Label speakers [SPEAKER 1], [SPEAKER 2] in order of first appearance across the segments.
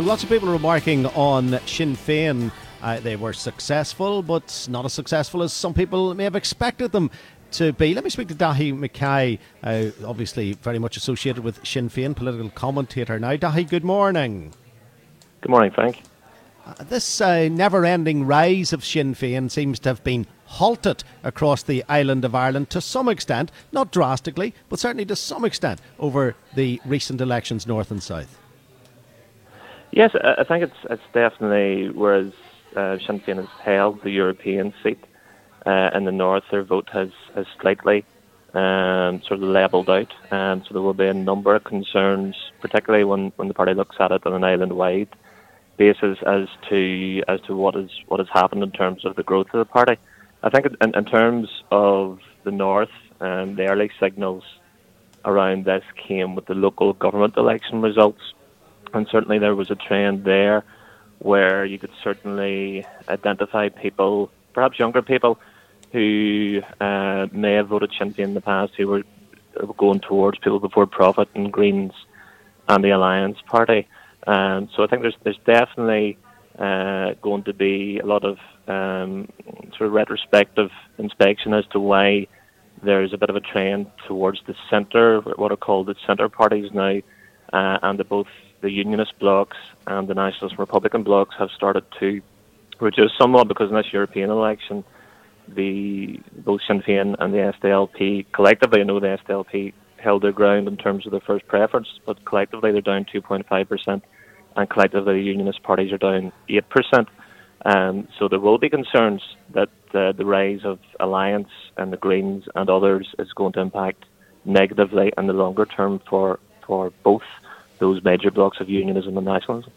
[SPEAKER 1] Lots of people are remarking on Sinn Féin. Uh, they were successful, but not as successful as some people may have expected them to be. Let me speak to Daithí McKay, uh, obviously very much associated with Sinn Féin, political commentator now. Daithí, good morning.
[SPEAKER 2] Good morning, Frank.
[SPEAKER 1] Uh, this uh, never ending rise of Sinn Féin seems to have been halted across the island of Ireland to some extent, not drastically, but certainly to some extent over the recent elections north and south.
[SPEAKER 2] Yes, I think it's it's definitely whereas uh, Sinn Féin has held the European seat uh, in the north, their vote has has slightly um, sort of levelled out, um, so there will be a number of concerns, particularly when, when the party looks at it on an island-wide basis as to as to what is what has happened in terms of the growth of the party. I think in, in terms of the north, um, the early signals around this came with the local government election results and certainly there was a trend there where you could certainly identify people, perhaps younger people, who uh, may have voted Sinn Féin in the past, who were going towards People Before Profit and Greens and the Alliance Party. Um, so I think there's there's definitely uh, going to be a lot of um, sort of retrospective inspection as to why there's a bit of a trend towards the centre, what are called the centre parties now, uh, and the both the Unionist blocs and the Nationalist Republican blocs have started to reduce somewhat because in this European election, the both Sinn Féin and the SDLP collectively, I know the SDLP held their ground in terms of their first preference, but collectively they're down 2.5%, and collectively the Unionist parties are down 8%. Um, so there will be concerns that uh, the rise of Alliance and the Greens and others is going to impact negatively in the longer term for, for both those major blocks of unionism and nationalism.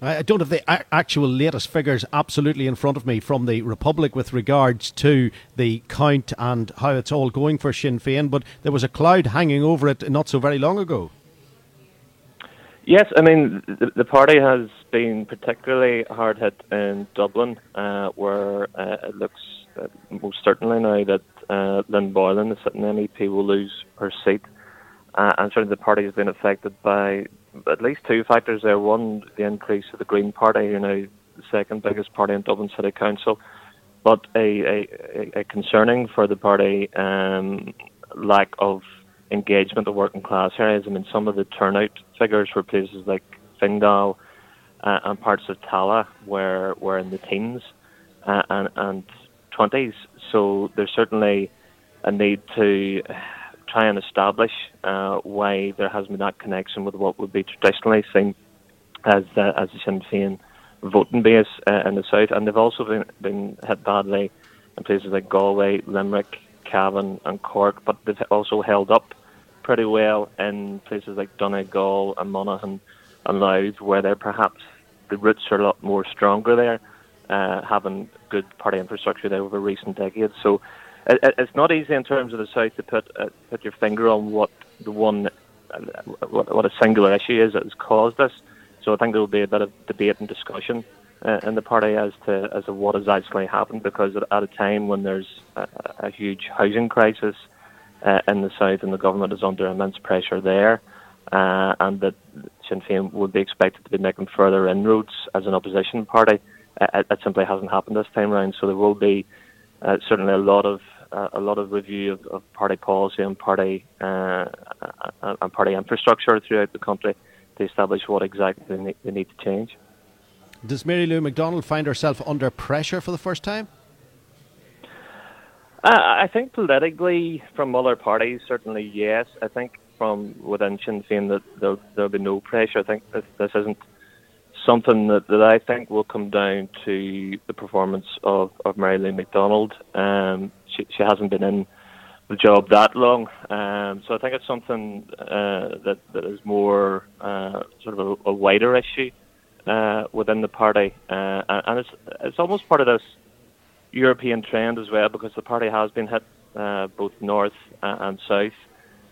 [SPEAKER 1] I don't have the actual latest figures absolutely in front of me from the Republic with regards to the count and how it's all going for Sinn Féin, but there was a cloud hanging over it not so very long ago.
[SPEAKER 2] Yes, I mean, the, the party has been particularly hard hit in Dublin, uh, where uh, it looks uh, most certainly now that uh, Lynn Boylan, the sitting MEP, will lose her seat uh, and certainly the party has been affected by at least two factors there. One, the increase of the Green Party, you know, the second biggest party in Dublin City Council, but a, a, a concerning for the party um, lack of engagement of working class areas. I mean, some of the turnout figures for places like Fingal uh, and parts of Tallaght were, were in the teens uh, and, and 20s. So there's certainly a need to try and establish uh, why there hasn't been that connection with what would be traditionally seen as uh, as the Sinn Féin voting base uh, in the south, and they've also been, been hit badly in places like Galway, Limerick, Cavan, and Cork, but they've also held up pretty well in places like Donegal and Monaghan and Louth, where they're perhaps the roots are a lot more stronger there, uh, having good party infrastructure there over recent decades. So it, it's not easy in terms of the south to put uh, put your finger on what the one uh, what, what a singular issue is that has caused this. So I think there will be a bit of debate and discussion uh, in the party as to as to what has actually happened. Because at, a time when there's a, a huge housing crisis uh, in the south and the government is under immense pressure there, uh, and that Sinn Féin would be expected to be making further inroads as an opposition party, uh, it, it simply hasn't happened this time around. So there will be uh, certainly a lot of a, a lot of review of, of party policy and party uh, and party infrastructure throughout the country to establish what exactly they need, they need to change.
[SPEAKER 1] Does Mary Lou McDonald find herself under pressure for the first time?
[SPEAKER 2] Uh, I think politically, from other parties, certainly yes. I think from within Sinn Féin that there'll, there'll be no pressure. I think this, this isn't something that, that I think will come down to the performance of, of Mary Lou McDonald. Um, she, she hasn't been in the job that long, um, so I think it's something uh, that that is more uh, sort of a, a wider issue uh, within the party, uh, and it's it's almost part of this European trend as well because the party has been hit uh, both north uh, and south,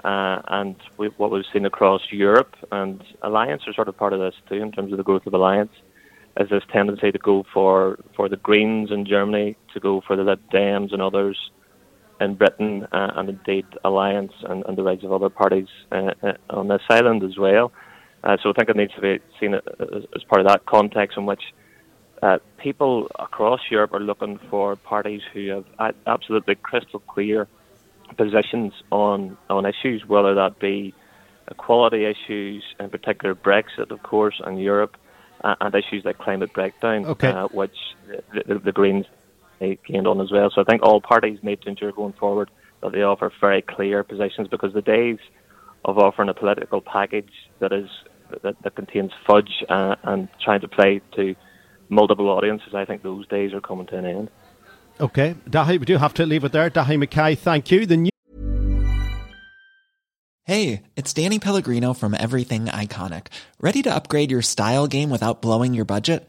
[SPEAKER 2] and we, what we've seen across Europe and Alliance are sort of part of this too in terms of the growth of Alliance. Is this tendency to go for for the Greens in Germany, to go for the Lib Dems and others in Britain, uh, and indeed Alliance and, and the rise of other parties uh, uh, on this island as well. Uh, so I think it needs to be seen as, as part of that context in which uh, people across Europe are looking for parties who have absolutely crystal clear positions on on issues, whether that be equality issues, in particular Brexit, of course, and Europe, uh, and issues like climate breakdown,
[SPEAKER 1] okay.
[SPEAKER 2] uh, which the, the, the Greens gained on as well. So I think all parties need to ensure going forward that they offer very clear positions because the days of offering a political package that is that, that contains fudge uh, and trying to play to multiple audiences, I think those days are coming to an end.
[SPEAKER 1] Okay, Daithí, we do have to leave it there. Daithí McKay, thank you. The new-
[SPEAKER 3] hey, it's Danny Pellegrino from Everything Iconic. Ready to upgrade your style game without blowing your budget?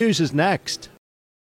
[SPEAKER 1] News is next.